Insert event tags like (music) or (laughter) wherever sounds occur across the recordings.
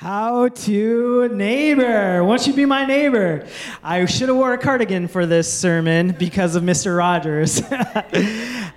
How to neighbor. Won't you be my neighbor? I should have wore a cardigan for this sermon because of Mr. Rogers. (laughs)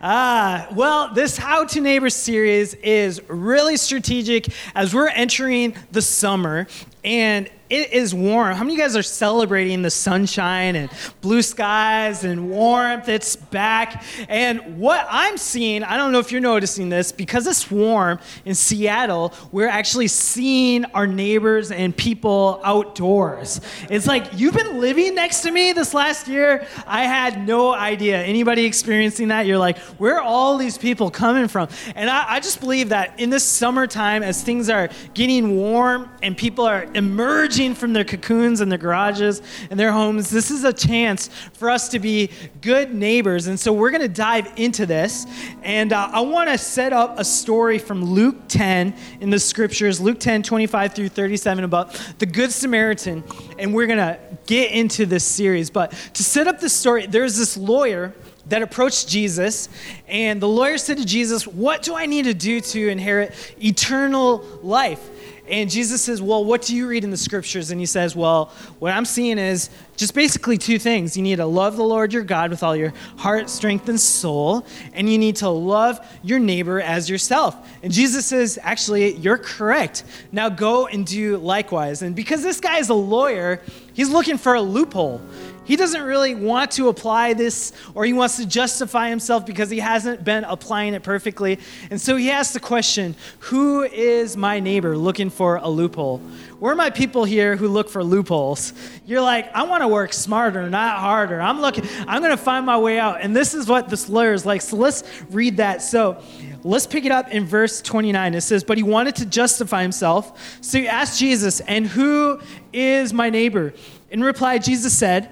ah, well, this How to Neighbor series is really strategic as we're entering the summer. And it is warm. How many of you guys are celebrating the sunshine and blue skies and warmth? It's back. And what I'm seeing, I don't know if you're noticing this, because it's warm in Seattle, we're actually seeing our neighbors and people outdoors. It's like you've been living next to me this last year. I had no idea. Anybody experiencing that? You're like, where are all these people coming from? And I, I just believe that in this summertime, as things are getting warm and people are emerging from their cocoons and their garages and their homes, this is a chance for us to be good neighbors. And so we're going to dive into this. And uh, I want to set up a story from Luke 10 in the scriptures, Luke 10, 25 through 37, about the Good Samaritan. And we're going to get into this series. But to set up this story, there's this lawyer that approached Jesus, and the lawyer said to Jesus, What do I need to do to inherit eternal life? And Jesus says, Well, what do you read in the scriptures? And he says, Well, what I'm seeing is just basically two things. You need to love the Lord your God with all your heart, strength, and soul, and you need to love your neighbor as yourself. And Jesus says, Actually, you're correct. Now go and do likewise. And because this guy is a lawyer, he's looking for a loophole. He doesn't really want to apply this or he wants to justify himself because he hasn't been applying it perfectly. And so he asks the question Who is my neighbor looking for a loophole? Where are my people here who look for loopholes? You're like, I want to work smarter, not harder. I'm looking, I'm going to find my way out. And this is what this lawyer is like. So let's read that. So let's pick it up in verse 29. It says, But he wanted to justify himself. So he asked Jesus, And who is my neighbor? In reply, Jesus said,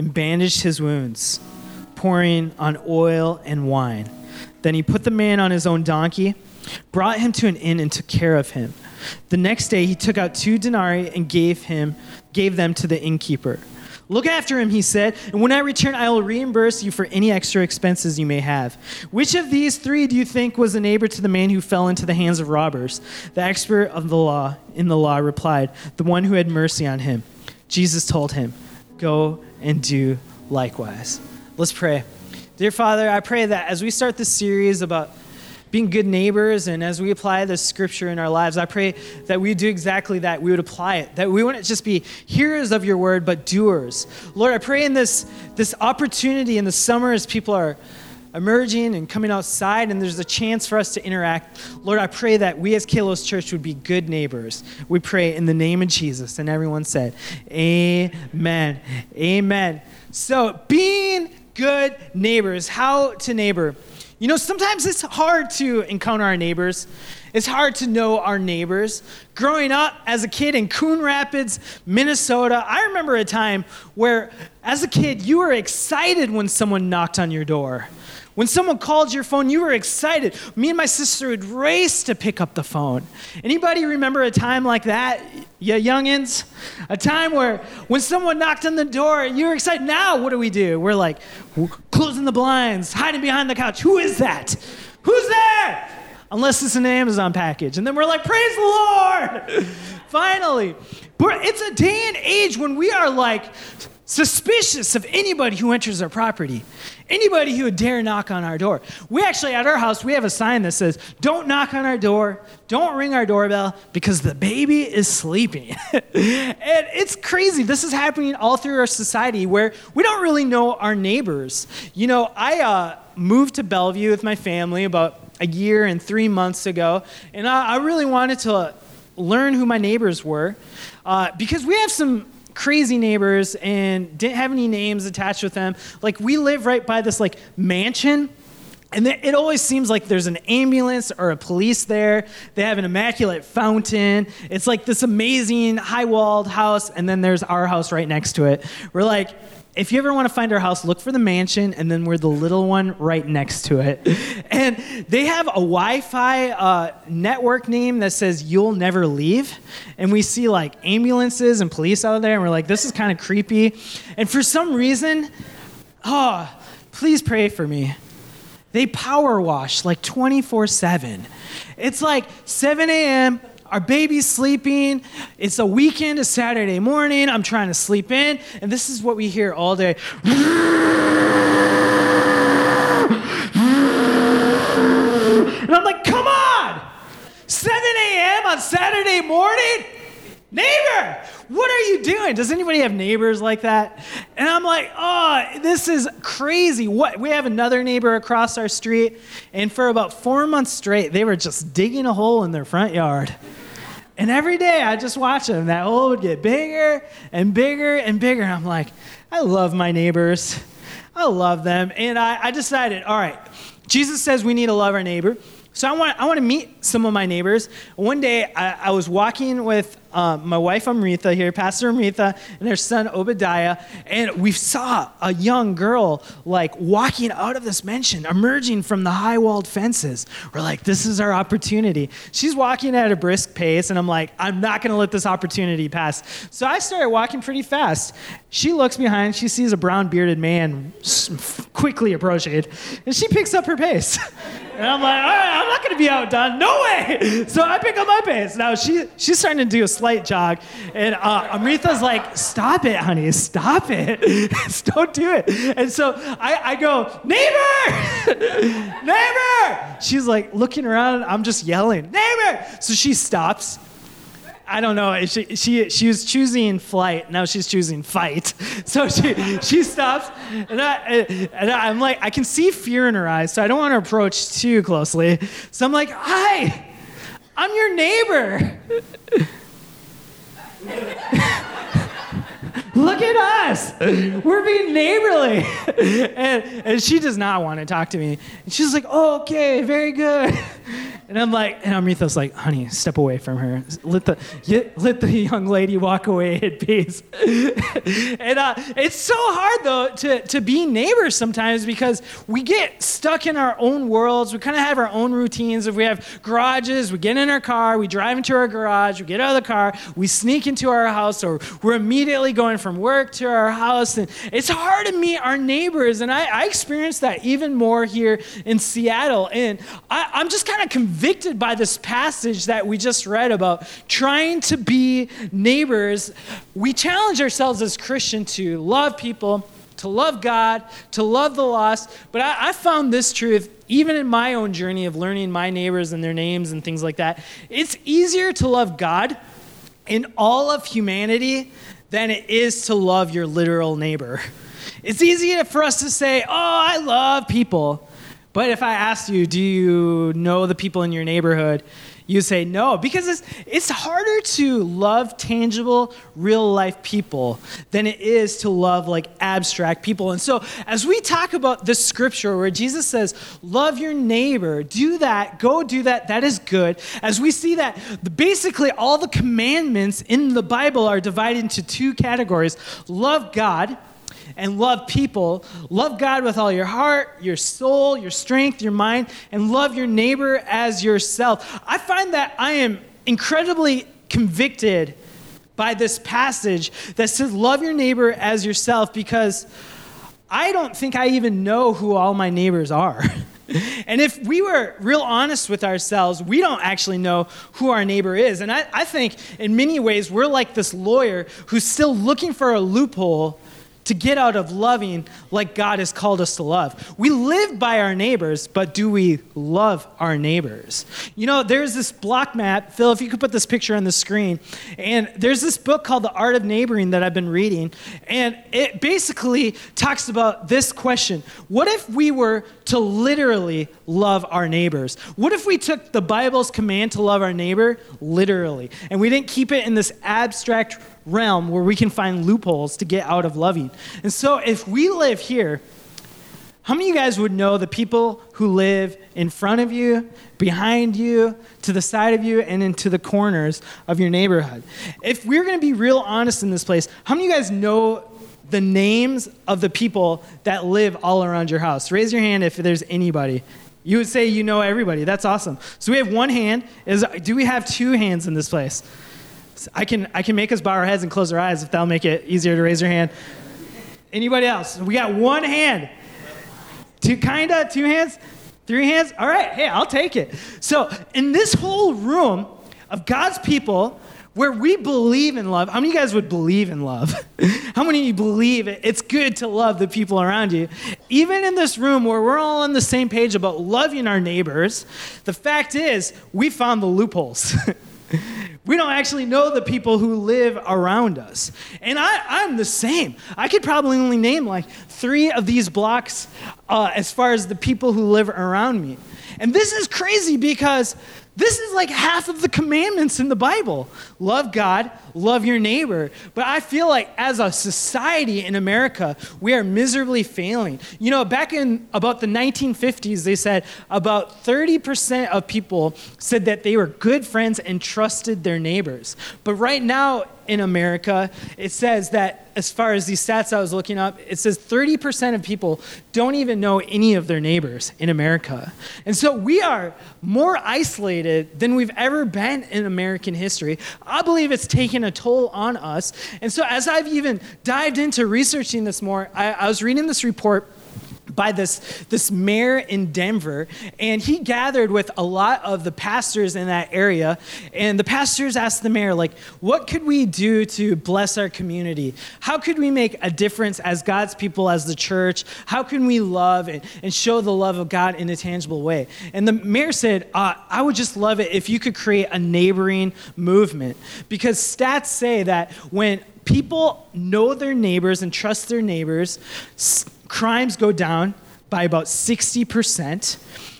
and bandaged his wounds, pouring on oil and wine. Then he put the man on his own donkey, brought him to an inn, and took care of him. The next day he took out two denarii and gave him gave them to the innkeeper. Look after him, he said, and when I return, I will reimburse you for any extra expenses you may have. Which of these three do you think was a neighbor to the man who fell into the hands of robbers? The expert of the law in the law replied, The one who had mercy on him. Jesus told him, Go and do likewise. Let's pray. Dear Father, I pray that as we start this series about being good neighbors and as we apply this scripture in our lives, I pray that we do exactly that. We would apply it, that we wouldn't just be hearers of your word, but doers. Lord, I pray in this, this opportunity in the summer as people are emerging and coming outside, and there's a chance for us to interact. Lord, I pray that we as Kalos Church would be good neighbors. We pray in the name of Jesus. And everyone said, Amen. Amen. So, being good neighbors, how to neighbor. You know, sometimes it's hard to encounter our neighbors. It's hard to know our neighbors. Growing up as a kid in Coon Rapids, Minnesota, I remember a time where, as a kid, you were excited when someone knocked on your door. When someone called your phone, you were excited. Me and my sister would race to pick up the phone. Anybody remember a time like that, you youngins? A time where when someone knocked on the door, you were excited. Now, what do we do? We're like closing the blinds, hiding behind the couch. Who is that? Who's there? Unless it's an Amazon package. And then we're like, praise the Lord! (laughs) Finally. But it's a day and age when we are like suspicious of anybody who enters our property, anybody who would dare knock on our door. We actually, at our house, we have a sign that says, Don't knock on our door, don't ring our doorbell because the baby is sleeping. (laughs) and it's crazy. This is happening all through our society where we don't really know our neighbors. You know, I uh, moved to Bellevue with my family about a year and three months ago, and I, I really wanted to learn who my neighbors were uh, because we have some crazy neighbors and didn't have any names attached with them. Like we live right by this like mansion And it always seems like there's an ambulance or a police there. They have an immaculate fountain. It's like this amazing high walled house, and then there's our house right next to it. We're like, if you ever want to find our house, look for the mansion, and then we're the little one right next to it. (laughs) And they have a Wi Fi uh, network name that says, You'll Never Leave. And we see like ambulances and police out there, and we're like, This is kind of creepy. And for some reason, oh, please pray for me. They power wash like 24 7. It's like 7 a.m., our baby's sleeping. It's a weekend, a Saturday morning. I'm trying to sleep in. And this is what we hear all day. And I'm like, come on! 7 a.m. on Saturday morning? Neighbor, what are you doing? Does anybody have neighbors like that? And I'm like, oh, this is crazy. What? We have another neighbor across our street, and for about four months straight, they were just digging a hole in their front yard. And every day I just watch them. That hole would get bigger and bigger and bigger. I'm like, I love my neighbors. I love them. And I, I decided, all right, Jesus says we need to love our neighbor. So I want, I want to meet some of my neighbors. One day I, I was walking with um, my wife Amrita here, Pastor Amrita, and her son Obadiah, and we saw a young girl like walking out of this mansion, emerging from the high walled fences. We're like, this is our opportunity. She's walking at a brisk pace, and I'm like, I'm not going to let this opportunity pass. So I started walking pretty fast. She looks behind, she sees a brown bearded man quickly approaching, and she picks up her pace. (laughs) And I'm like, all right, I'm not going to be outdone. No way. (laughs) So I pick up my pace. Now she, she's starting to do a slight jog. And uh, Amrita's like, stop it, honey. Stop it. (laughs) Don't do it. And so I, I go, neighbor, (laughs) neighbor. She's like looking around. I'm just yelling, neighbor. So she stops I don't know. She, she, she was choosing flight. Now she's choosing fight. (laughs) So she, she stops, and, I, and I'm like, I can see fear in her eyes, so I don't want to approach too closely. So I'm like, Hi, I'm your neighbor. Yeah. (laughs) Look at us. We're being neighborly. (laughs) And, and she does not want to talk to me. And she's like, oh, okay, very good. (laughs) And I'm like, and Amrita's like, honey, step away from her. Let the, let the young lady walk away in peace. (laughs) and uh, it's so hard, though, to, to be neighbors sometimes because we get stuck in our own worlds. We kind of have our own routines. If we have garages, we get in our car, we drive into our garage, we get out of the car, we sneak into our house, or we're immediately going from work to our house. And it's hard to meet our neighbors. And I, I experienced that even more here in Seattle. And I, I'm just kind of convicted by this passage that we just read about trying to be neighbors. We challenge ourselves as Christians to love people, to love God, to love the lost. But I, I found this truth even in my own journey of learning my neighbors and their names and things like that. It's easier to love God in all of humanity than it is to love your literal neighbor. (laughs) It's easy for us to say, Oh, I love people. But if I asked you, do you know the people in your neighborhood? You say no, because it's, it's harder to love tangible, real life people than it is to love like abstract people. And so, as we talk about this scripture where Jesus says, Love your neighbor, do that, go do that, that is good. As we see that basically all the commandments in the Bible are divided into two categories love God and love people. Love God with all your heart, your soul, your strength, your mind, and love your neighbor as yourself. I find that I am incredibly convicted by this passage that says, Love your neighbor as yourself, because I don't think I even know who all my neighbors are. (laughs) and if we were real honest with ourselves, we don't actually know who our neighbor is. And I, I think in many ways, we're like this lawyer who's still looking for a loophole to get out of loving like God has called us to love. We live by our neighbors, but do we love our neighbors? You know, there's this block map. Phil, if you could put this picture on the screen. And there's this book called The Art of Neighboring that I've been reading. And it basically talks about this question What if we were to literally love our neighbors? What if we took the Bible's command to love our neighbor literally and we didn't keep it in this abstract realm where we can find loopholes to get out of loving. And so if we live here, how many of you guys would know the people who live in front of you, behind you, to the side of you, and into the corners of your neighborhood? If we're going to be real honest in this place, how many of you guys know the names of the people that live all around your house? Raise your hand if there's anybody. You would say you know everybody. That's awesome. So we have one hand. Is do we have two hands in this place? I can I can make us bow our heads and close our eyes if that'll make it easier to raise your hand. Anybody else? We got one hand. Two kinda, two hands, three hands. All right, hey, I'll take it. So in this whole room of God's people, where we believe in love. How many of you guys would believe in love? (laughs) How many of you believe it? it's good to love the people around you? Even in this room where we're all on the same page about loving our neighbors, the fact is we found the loopholes. (laughs) We don't actually know the people who live around us. And I, I'm the same. I could probably only name like three of these blocks uh, as far as the people who live around me. And this is crazy because this is like half of the commandments in the Bible love God, love your neighbor. But I feel like as a society in America, we are miserably failing. You know, back in about the 1950s, they said about 30% of people said that they were good friends and trusted their neighbors. But right now, in America, it says that as far as these stats I was looking up, it says 30% of people don't even know any of their neighbors in America. And so we are more isolated than we've ever been in American history. I believe it's taken a toll on us. And so as I've even dived into researching this more, I, I was reading this report by this, this mayor in Denver, and he gathered with a lot of the pastors in that area. And the pastors asked the mayor, like, what could we do to bless our community? How could we make a difference as God's people, as the church? How can we love and, and show the love of God in a tangible way? And the mayor said, uh, I would just love it if you could create a neighboring movement. Because stats say that when people know their neighbors and trust their neighbors, crimes go down by about 60%.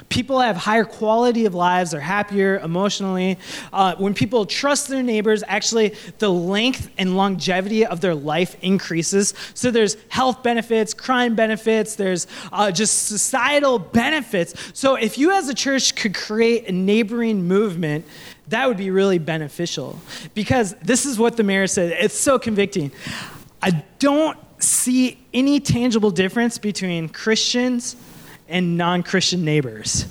People have higher quality of lives, they're happier emotionally. Uh, when people trust their neighbors, actually, the length and longevity of their life increases. So there's health benefits, crime benefits, there's uh, just societal benefits. So if you as a church could create a neighboring movement, that would be really beneficial. Because this is what the mayor said. It's so convicting. I don't see any tangible difference between Christians and non Christian neighbors.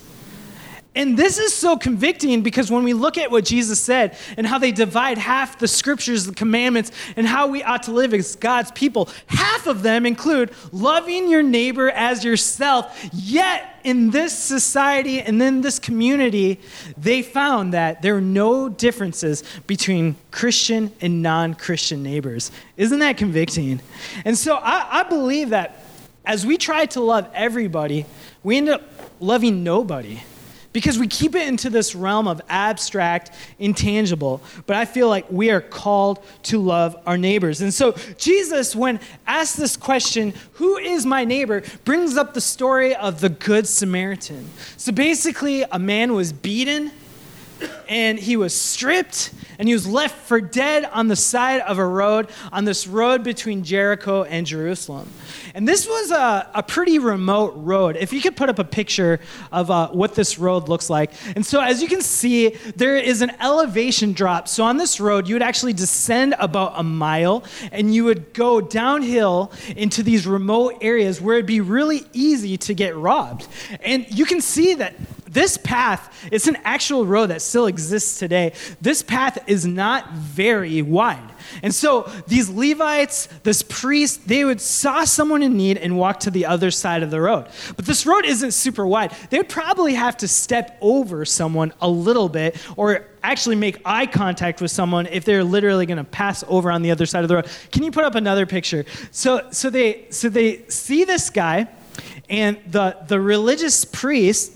And this is so convicting because when we look at what Jesus said and how they divide half the scriptures, the commandments, and how we ought to live as God's people, half of them include loving your neighbor as yourself. Yet, in this society and in this community, they found that there are no differences between Christian and non Christian neighbors. Isn't that convicting? And so I, I believe that as we try to love everybody, we end up loving nobody because we keep it into this realm of abstract, intangible. But I feel like we are called to love our neighbors. And so Jesus, when asked this question, who is my neighbor, brings up the story of the Good Samaritan. So basically, a man was beaten and he was stripped and he was left for dead on the side of a road, on this road between Jericho and Jerusalem. And this was a, a pretty remote road. If you could put up a picture of uh, what this road looks like. And so, as you can see, there is an elevation drop. So, on this road, you would actually descend about a mile and you would go downhill into these remote areas where it'd be really easy to get robbed. And you can see that this path, it's an actual road that still exists today. This path is not very wide. And so these Levites, this priest, they would saw someone in need and walk to the other side of the road. But this road isn't super wide. They would probably have to step over someone a little bit or actually make eye contact with someone if they're literally going to pass over on the other side of the road. Can you put up another picture? So so they so they see this guy and the the religious priest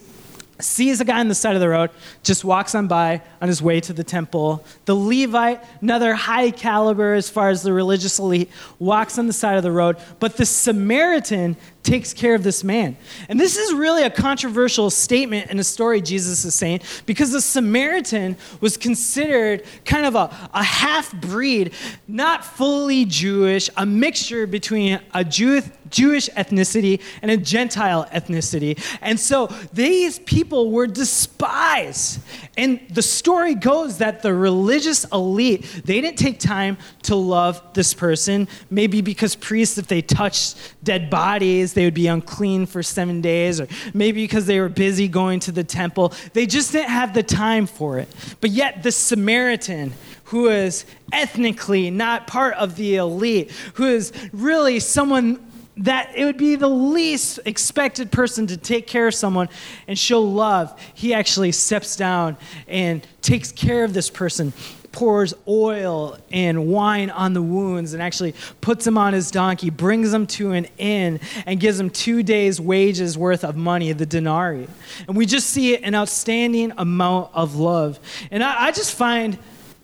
sees a guy on the side of the road, just walks on by on his way to the temple. The Levite, another high caliber as far as the religious elite, walks on the side of the road. But the Samaritan takes care of this man. And this is really a controversial statement in a story Jesus is saying because the Samaritan was considered kind of a, a half breed, not fully Jewish, a mixture between a Jew, Jewish ethnicity and a Gentile ethnicity. And so these people were despised. And the story goes that the religious elite, they didn't take time to love this person, maybe because priests, if they touched dead bodies, they would be unclean for seven days, or maybe because they were busy going to the temple. They just didn't have the time for it. But yet, the Samaritan, who is ethnically not part of the elite, who is really someone that it would be the least expected person to take care of someone and show love, he actually steps down and takes care of this person, pours oil and wine on the wounds, and actually puts him on his donkey, brings him to an inn, and gives him two days' wages worth of money, the denarii. And we just see an outstanding amount of love. And I, I just find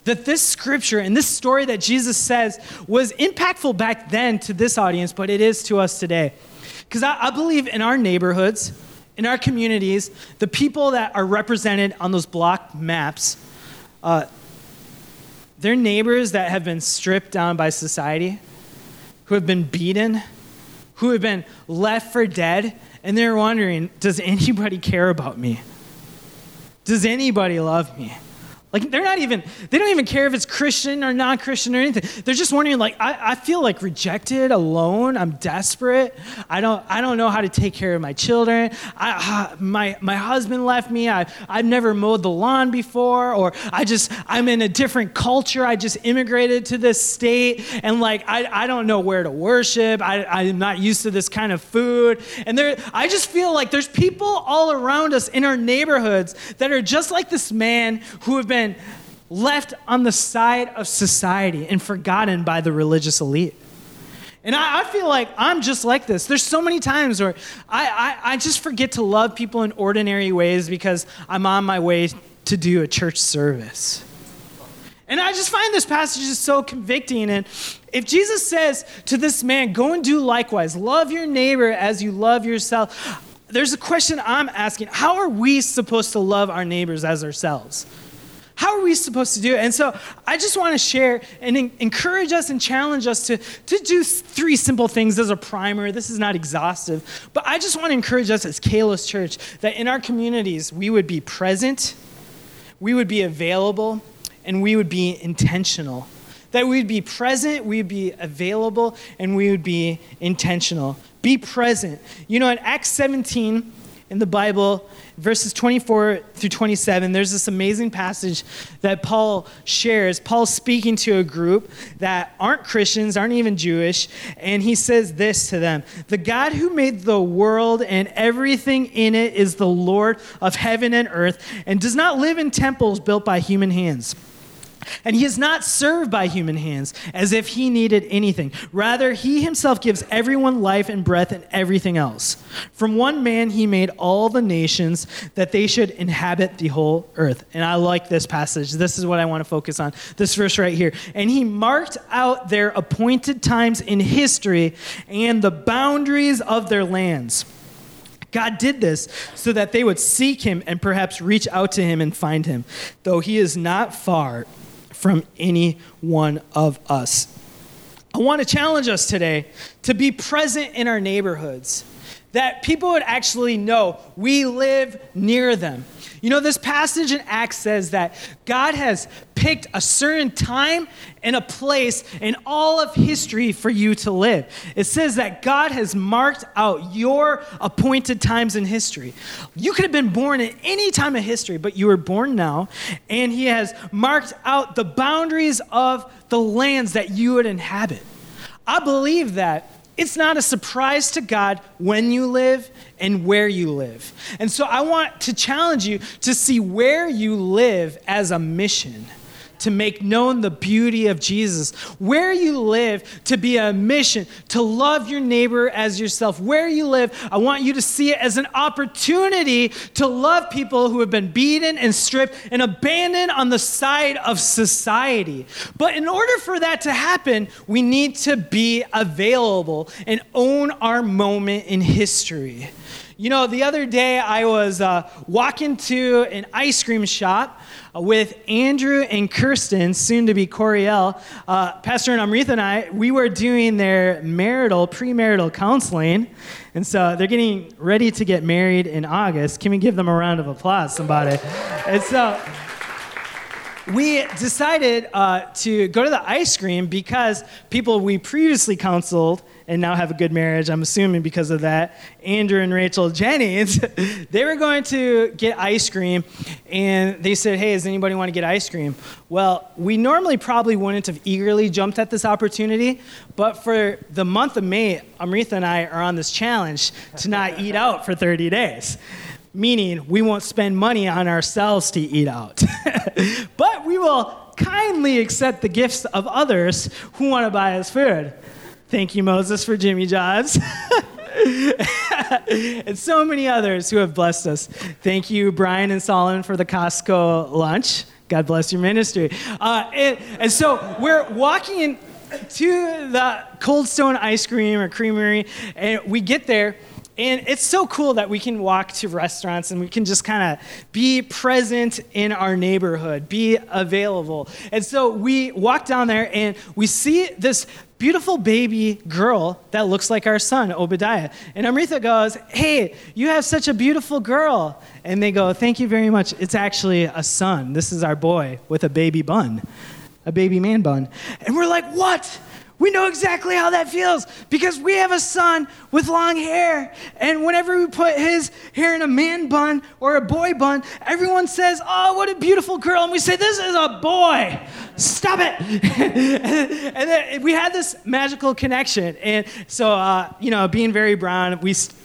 that this scripture and this story that Jesus says was impactful back then to this audience, but it is to us today. Because I, I, believe in our neighborhoods, in our communities, the people that are represented on those block maps, uh, they're neighbors that have been stripped down by society, who have been beaten, who have been left for dead, and they're wondering does anybody care about me? Does anybody love me? Like they're not even, they don't even care if it's Christian or non-Christian or anything. They're just wondering, like, I, I feel like rejected, alone, I'm desperate. I don't, I don't know how to take care of my children. I, uh, my, my husband left me. I, I've never mowed the lawn before, or I just, I'm in a different culture. I just immigrated to this state, and like, I, I don't know where to worship. I, I'm not used to this kind of food. And there, I just feel like there's people all around us in our neighborhoods that are just like this man who have been been left on the side of society and forgotten by the religious elite. And I, I, feel like I'm just like this. There's so many times where I, I, I just forget to love people in ordinary ways because I'm on my way to do a church service. And I just find this passage is so convicting. And if Jesus says to this man, go and do likewise, love your neighbor as you love yourself, there's a question I'm asking How are we supposed to love our neighbors as ourselves? How are we supposed to do it? And so I just want to share and encourage us and challenge us to, to do three simple things as a primer. This is not exhaustive, but I just want to encourage us as Kalos Church that in our communities we would be present, we would be available, and we would be intentional. That we'd be present, we'd be available, and we would be intentional. Be present. You know, in Acts 17, in the Bible, verses 24 through 27, there's this amazing passage that Paul shares. Paul's speaking to a group that aren't Christians, aren't even Jewish, and he says this to them The God who made the world and everything in it is the Lord of heaven and earth, and does not live in temples built by human hands. And he is not served by human hands as if he needed anything. Rather, he himself gives everyone life and breath and everything else. From one man, he made all the nations that they should inhabit the whole earth. And I like this passage. This is what I want to focus on. This verse right here. And he marked out their appointed times in history and the boundaries of their lands. God did this so that they would seek him and perhaps reach out to him and find him, though he is not far from any one of us. I want to challenge us today to be present in our neighborhoods, that people would actually know we live near them. You know, this passage in Acts says that God has picked a certain time and a place in all of history for you to live. It says that God has marked out your appointed times in history. You could have been born at any time of history, but you were born now, and He has marked out the boundaries of the lands that you would inhabit. I believe that it's not a surprise to God when you live and where you live. And so I want to challenge you to see where you live as a mission to make known the beauty of Jesus. Where you live to be a mission, to love your neighbor as yourself. Where you live, I want you to see it as an opportunity to love people who have been beaten and stripped and abandoned on the side of society. But in order for that to happen, we need to be available and own our moment in history. You know, the other day I was uh, walking to an ice cream shop with Andrew and Kirsten, soon to be Coriel. Uh, Pastor and Amrita and I, we were doing their marital, premarital counseling. And so they're getting ready to get married in August. Can we give them a round of applause, somebody? and so we decided uh, to go to the ice cream because people we previously counseled and now have a good marriage, I'm assuming because of that, Andrew and Rachel Jennings, (laughs) they were going to get ice cream, and they said, Hey, does anybody want to get ice cream? Well, we normally probably wouldn't have eagerly jumped at this opportunity, but for the month of May, Amrita and I are on this challenge to not eat out for 30 days meaning we won't spend money on ourselves to eat out. (laughs) but we will kindly accept the gifts of others who want to buy us food. Thank you, Moses, for Jimmy John's. (laughs) and so many others who have blessed us. Thank you, Brian and Solomon, for the Costco lunch. God bless your ministry. Uh, and, and so we're walking in to the Cold Stone Ice Cream or Creamery, and we get there. And it's so cool that we can walk to restaurants and we can just kind of be present in our neighborhood, be available. And so we walk down there and we see this beautiful baby girl that looks like our son, Obadiah. And Amrita goes, Hey, you have such a beautiful girl. And they go, Thank you very much. It's actually a son. This is our boy with a baby bun, a baby man bun. And we're like, What? We know exactly how that feels because we have a son with long hair. And whenever we put his hair in a man bun or a boy bun, everyone says, Oh, what a beautiful girl. And we say, This is a boy. Stop it. (laughs) and we had this magical connection. And so, uh, you know, being very brown, we. St-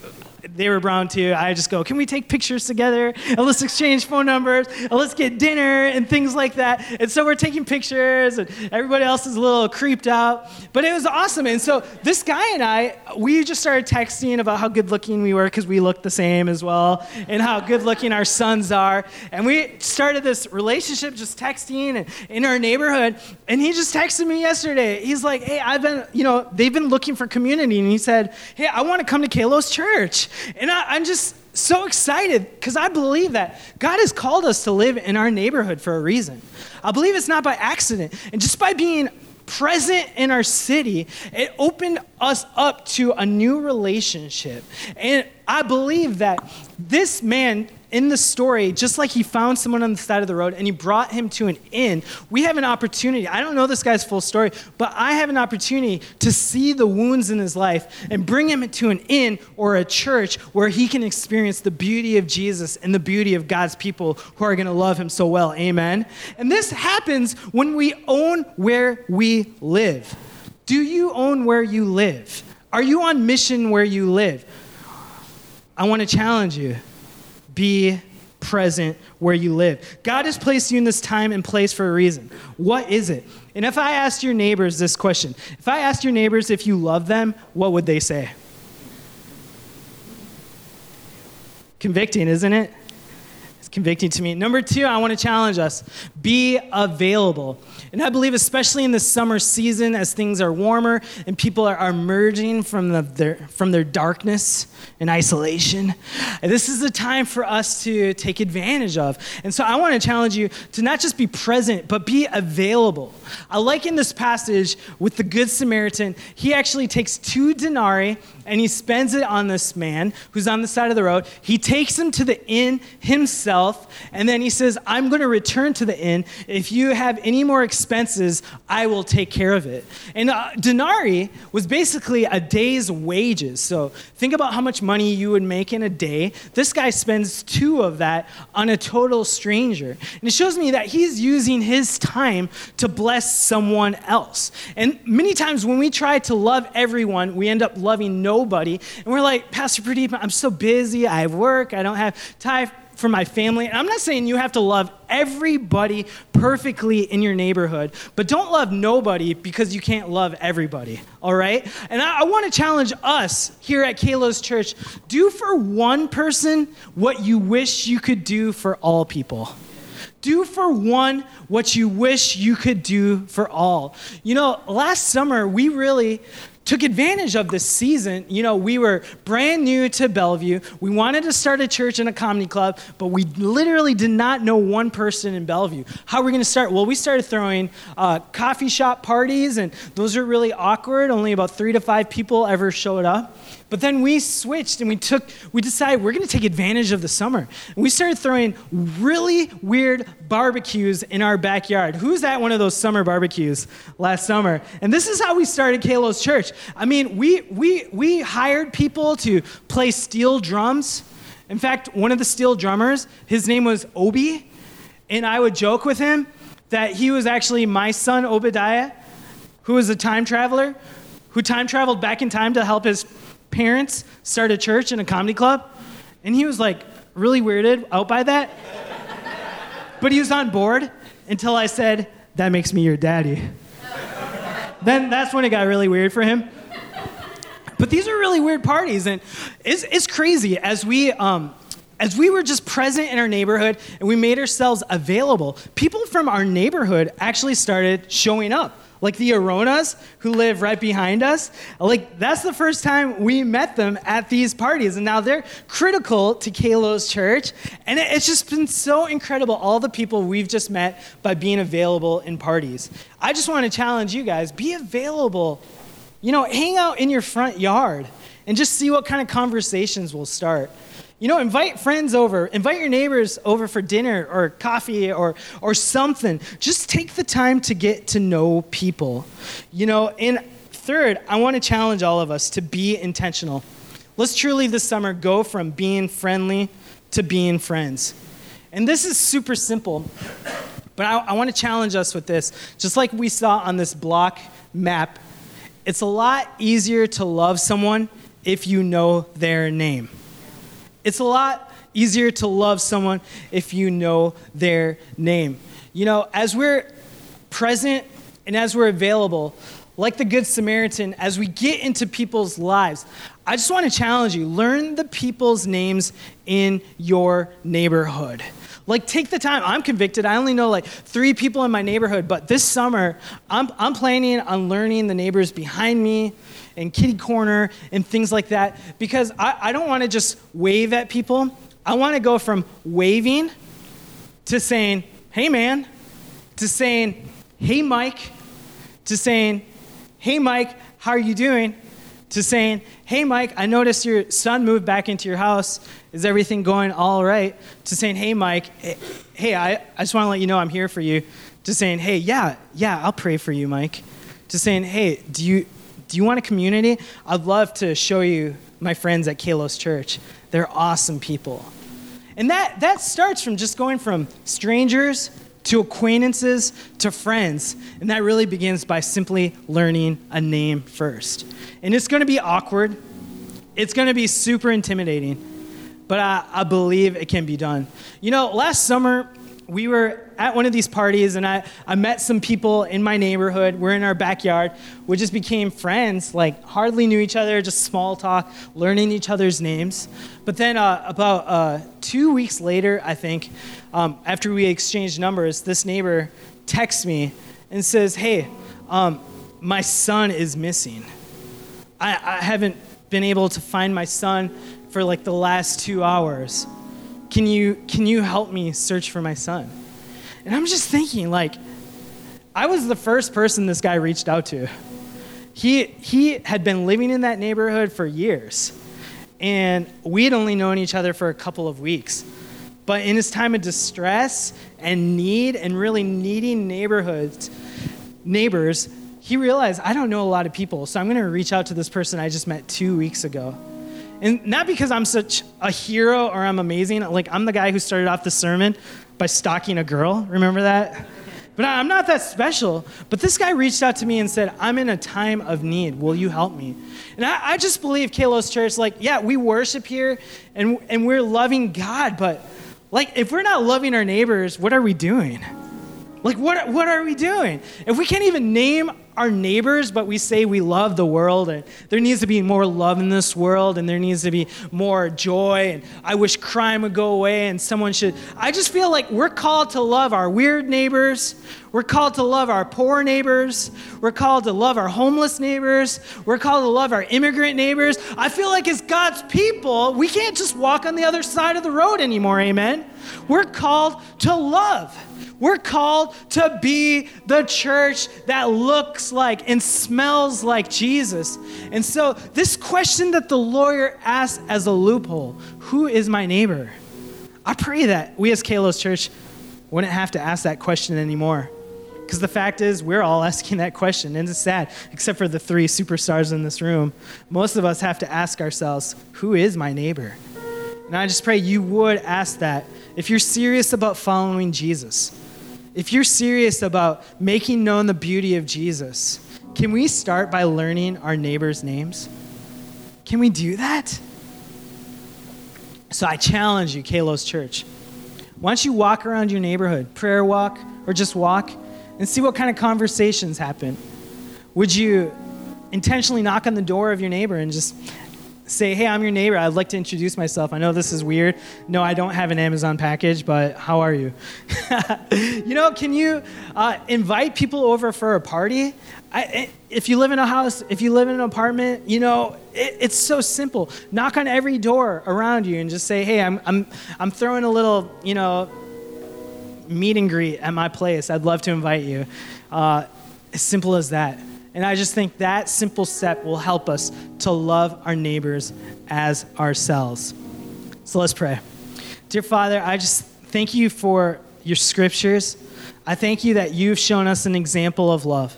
they were brown too. I just go, can we take pictures together? And let's exchange phone numbers. And let's get dinner and things like that. And so we're taking pictures, and everybody else is a little creeped out. But it was awesome. And so this guy and I, we just started texting about how good looking we were because we looked the same as well, and how good looking our sons are. And we started this relationship just texting and in our neighborhood. And he just texted me yesterday. He's like, hey, I've been, you know, they've been looking for community. And he said, hey, I want to come to Kalos Church. And I, I'm just so excited because I believe that God has called us to live in our neighborhood for a reason. I believe it's not by accident. And just by being present in our city, it opened us up to a new relationship. And I believe that this man in the story, just like he found someone on the side of the road and he brought him to an inn, we have an opportunity. I don't know this guy's full story, but I have an opportunity to see the wounds in his life and bring him to an inn or a church where he can experience the beauty of Jesus and the beauty of God's people who are going to love him so well. Amen. And this happens when we own where we live. Do you own where you live? Are you on mission where you live? I want to challenge you be present where you live. God has placed you in this time and place for a reason. What is it? And if I asked your neighbors this question, if I asked your neighbors if you love them, what would they say? Convicting, isn't it? It's convicting to me. Number two, I want to challenge us be available. And I believe, especially in the summer season, as things are warmer and people are, emerging from, the, their, from their darkness and isolation, this is the time for us to take advantage of. And so I want to challenge you to not just be present, but be available. I like in this passage with the Good Samaritan, he actually takes two denarii and he spends it on this man who's on the side of the road. He takes him to the inn himself, and then he says, I'm going to return to the inn. If you have any more expenses, I will take care of it. And uh, denarii was basically a day's wages. So think about how much money you would make in a day. This guy spends two of that on a total stranger. And it shows me that he's using his time to bless someone else. And many times when we try to love everyone, we end up loving nobody. And we're like, Pastor Pradeep, I'm so busy. I have work. I don't have time for my family. And I'm not saying you have to love everybody perfectly in your neighborhood, but don't love nobody because you can't love everybody, all right? And I, I want to challenge us here at Kalos Church do for one person what you wish you could do for all people. Do for one what you wish you could do for all. You know, last summer we really took advantage of this season. You know, we were brand new to Bellevue. We wanted to start a church and a comedy club, but we literally did not know one person in Bellevue. How are we going to start? Well, we started throwing uh, coffee shop parties, and those are really awkward. Only about three to five people ever showed up. But then we switched and we took, we decided we're going to take advantage of the summer. And we started throwing really weird barbecues in our backyard. Who's at one of those summer barbecues last summer? And this is how we started Kalos Church. I mean, we, we, we hired people to play steel drums. In fact, one of the steel drummers, his name was Obi. And I would joke with him that he was actually my son, Obadiah, who was a time traveler, who time traveled back in time to help his parents start a church and a comedy club. And he was like really weirded out by that. but he was on board until I said, That makes me your daddy. then that's when it got really weird for him. But these are really weird parties, and it's, it's crazy as we. Um, as we were just present in our neighborhood and we made ourselves available, people from our neighborhood actually started showing up like the Aronas who live right behind us. Like that's the first time we met them at these parties, and now they're critical to Kalos Church. And it's just been so incredible all the people we've just met by being available in parties. I just want to challenge you guys: be available. You know, hang out in your front yard and just see what kind of conversations will start. You know, invite friends over, invite your neighbors over for dinner or coffee or, or something. Just take the time to get to know people. You know, and third, I want to challenge all of us to be intentional. Let's truly this summer go from being friendly to being friends. And this is super simple, but I, I want to challenge us with this. Just like we saw on this block map, it's a lot easier to love someone if you know their name. It's a lot easier to love someone if you know their name. You know, as we're present and as we're available, like the Good Samaritan, as we get into people's lives, I just want to challenge you learn the people's names in your neighborhood. Like, take the time. I'm convicted. I only know like three people in my neighborhood, but this summer, I'm, I'm planning on learning the neighbors behind me, and kitty corner and things like that because I, I don't want to just wave at people. I want to go from waving to saying, hey man, to saying, hey Mike, to saying, hey Mike, how are you doing? To saying, hey Mike, I noticed your son moved back into your house. Is everything going all right? To saying, hey Mike, eh, hey, I, I just want to let you know I'm here for you. To saying, hey, yeah, yeah, I'll pray for you, Mike. To saying, hey, do you, do you want a community? I'd love to show you my friends at Kalos Church. They're awesome people. And that, that starts from just going from strangers to acquaintances to friends. And that really begins by simply learning a name first. And it's going to be awkward, it's going to be super intimidating, but I, I believe it can be done. You know, last summer, we were at one of these parties and I, I met some people in my neighborhood. We're in our backyard. We just became friends, like hardly knew each other, just small talk, learning each other's names. But then uh, about uh, two weeks later, I think, um, after we exchanged numbers, this neighbor texts me and says, Hey, um, my son is missing. I, I haven't been able to find my son for like the last two hours. Can you, can you help me search for my son? And I'm just thinking, like, I was the first person this guy reached out to. He, he had been living in that neighborhood for years, and we had only known each other for a couple of weeks. But in his time of distress and need and really needing neighborhoods, neighbors, he realized I don't know a lot of people, so I'm going to reach out to this person I just met two weeks ago. And not because I'm such a hero or I'm amazing. Like, I'm the guy who started off the sermon by stalking a girl. Remember that? But I'm not that special. But this guy reached out to me and said, I'm in a time of need. Will you help me? And I, I just believe Kalos Church, like, yeah, we worship here and, and we're loving God, but Like, if we're not loving our neighbors, what are we doing? Like, what, what are we doing? If we can't even name our neighbors, but we say we love the world, and there needs to be more love in this world, and there needs to be more joy, and I wish crime would go away, and someone should. I just feel like we're called to love our weird neighbors. We're called to love our poor neighbors. We're called to love our homeless neighbors. We're called to love our immigrant neighbors. I feel like as God's people, we can't just walk on the other side of the road anymore, amen? We're called to love. We're called to be the church that looks like and smells like Jesus. And so, this question that the lawyer asked as a loophole who is my neighbor? I pray that we as Kalos Church wouldn't have to ask that question anymore. Because the fact is, we're all asking that question, and it's sad, except for the three superstars in this room. Most of us have to ask ourselves, who is my neighbor? And I just pray you would ask that if you're serious about following Jesus if you're serious about making known the beauty of Jesus, can we start by learning our neighbors' names? Can we do that? So I challenge you, Kalos Church. Why don't you walk around your neighborhood, prayer walk, or just walk, and see what kind of conversations happen? Would you intentionally knock on the door of your neighbor and just say, hey, I'm your neighbor. I'd like to introduce myself. I know this is weird. No, I don't have an Amazon package, but how are you? (laughs) you know, can you uh, invite people over for a party? I, if you live in a house, if you live in an apartment, you know, it, it's so simple. Knock on every door around you and just say, hey, I'm, I'm, I'm throwing a little, you know, meet and greet at my place. I'd love to invite you. Uh, as simple as that. And I just think that simple step will help us to love our neighbors as ourselves. So let's pray. Dear Father, I just thank you for your scriptures. I thank you that you've shown us an example of love.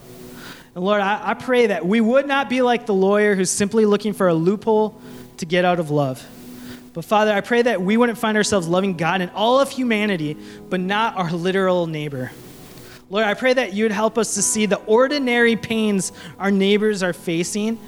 And Lord, I, I pray that we would not be like the lawyer who's simply looking for a loophole to get out of love. But Father, I pray that we wouldn't find ourselves loving God and all of humanity, but not our literal neighbor. Lord, I pray that you would help us to see the ordinary pains our neighbors are facing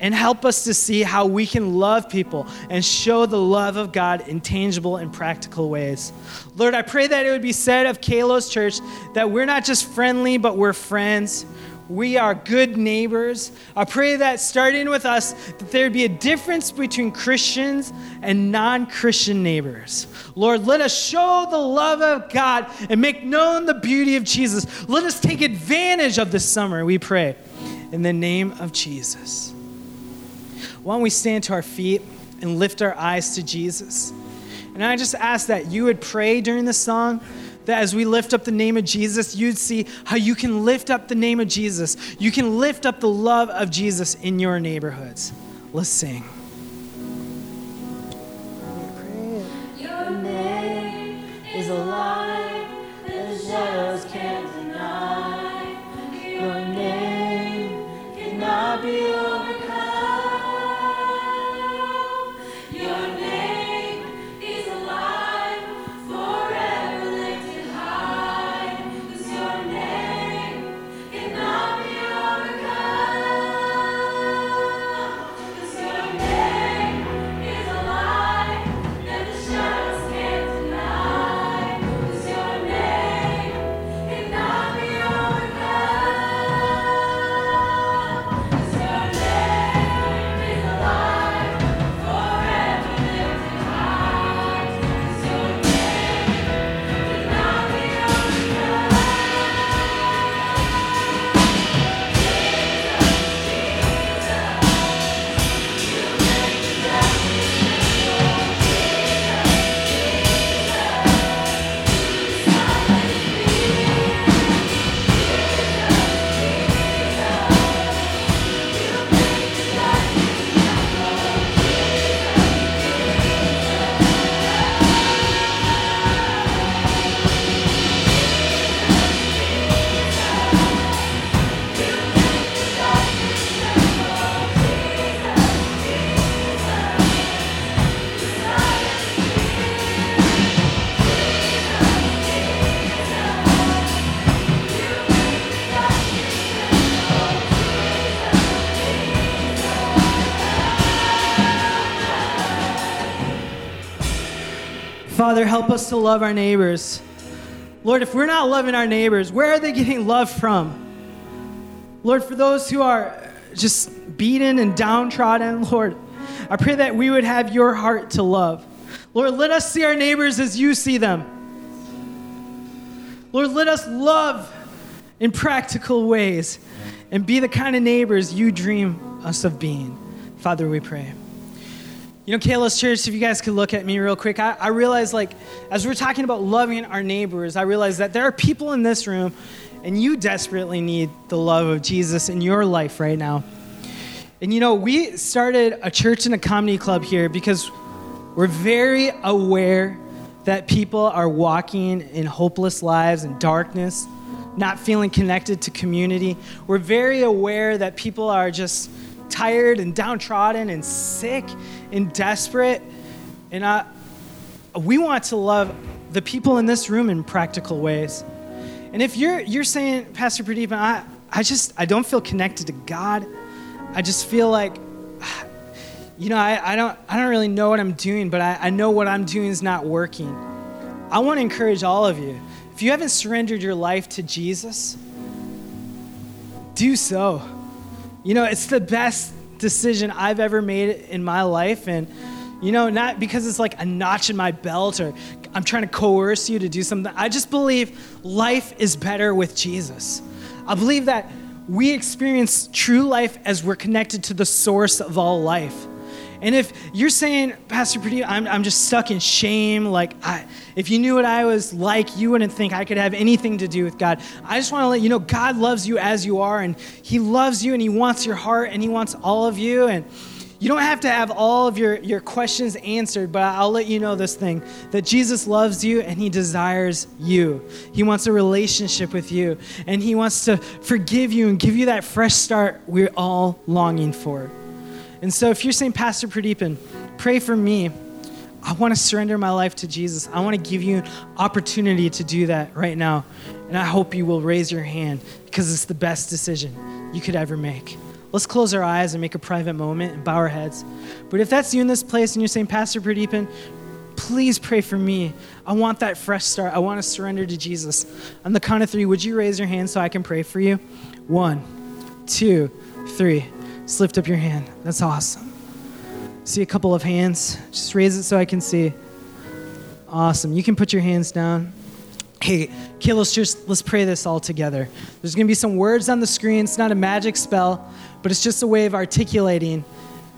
and help us to see how we can love people and show the love of God in tangible and practical ways. Lord, I pray that it would be said of Kalos Church that we're not just friendly, but we're friends. We are good neighbors. I pray that starting with us, that there'd be a difference between Christians and non Christian neighbors. Lord, let us show the love of God and make known the beauty of Jesus. Let us take advantage of this summer, we pray. In the name of Jesus. Why don't we stand to our feet and lift our eyes to Jesus? And I just ask that you would pray during the song that as we lift up the name of Jesus, you'd see how you can lift up the name of Jesus. You can lift up the love of Jesus in your neighborhoods. Let's sing. Your name is alive, the shadows can't deny. Your name cannot be Father, help us to love our neighbors. Lord, if we're not loving our neighbors, where are they getting love from? Lord, for those who are just beaten and downtrodden, (laughs) Lord, I pray that we would have your heart to love. Lord, let us see our neighbors as you see them. Lord, let us love in practical ways and be the kind of neighbors you dream us of being. Father, we pray. You know, Kalos Church, if you guys could look at me real quick, I, I realize, like, as we're talking about loving our neighbors, I realize that there are people in this room, and you desperately need the love of Jesus in your life right now. And you know, we started a church and a comedy club here because we're very aware that people are walking in hopeless lives and darkness, not feeling connected to community. We're very aware that people are just tired and downtrodden and sick and desperate. And I, we want to love the people in this room in practical ways. And if you're you're saying, Pastor Pradeep, I, I just I don't feel connected to God. I just feel like (sighs) you know, I, I don't I don't really know what I'm doing, but I, I know what I'm doing is not working. I want to encourage all of you. If you haven't surrendered your life to Jesus, do so. You know, it's the best decision I've ever made in my life. And, you know, not because it's like a notch in my belt or I'm trying to coerce you to do something. I just believe life is better with Jesus. I believe that we experience true life as we're connected to the source of all life. And if you're saying, Pastor Pradeep, I'm, I'm just stuck in shame, like, I, if you knew what I was like, you wouldn't think I could have anything to do with God. I just want to let you know God loves you as you are, and He loves you, and He wants your heart, and He wants all of you. And you don't have to have all of your, your questions answered, but I'll let you know this thing that Jesus loves you, and He desires you. He wants a relationship with you, and He wants to forgive you and give you that fresh start we're all longing for. And so if you're saying, Pastor Pradeepan, pray for me. I want to surrender my life to Jesus. I want to give you an opportunity to do that right now. And I hope you will raise your hand because it's the best decision you could ever make. Let's close our eyes and make a private moment and bow our heads. But if that's you in this place and you're saying, Pastor Pradeepan, please pray for me. I want that fresh start. I want to surrender to Jesus. On the count of three, would you raise your hand so I can pray for you? One, two, three. Just lift up your hand. That's awesome. See a couple of hands. Just raise it so I can see. Awesome. You can put your hands down. Hey, okay, let's just let's pray this all together. There's gonna be some words on the screen. It's not a magic spell, but it's just a way of articulating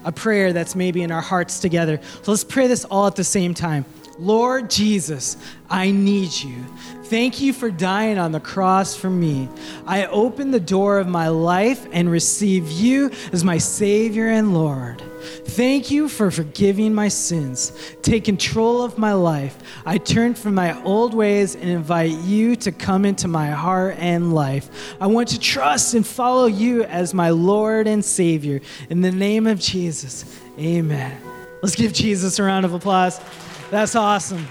a prayer that's maybe in our hearts together. So let's pray this all at the same time. Lord Jesus, I need you. Thank you for dying on the cross for me. I open the door of my life and receive you as my Savior and Lord. Thank you for forgiving my sins. Take control of my life. I turn from my old ways and invite you to come into my heart and life. I want to trust and follow you as my Lord and Savior. In the name of Jesus, amen. Let's give Jesus a round of applause. That's awesome.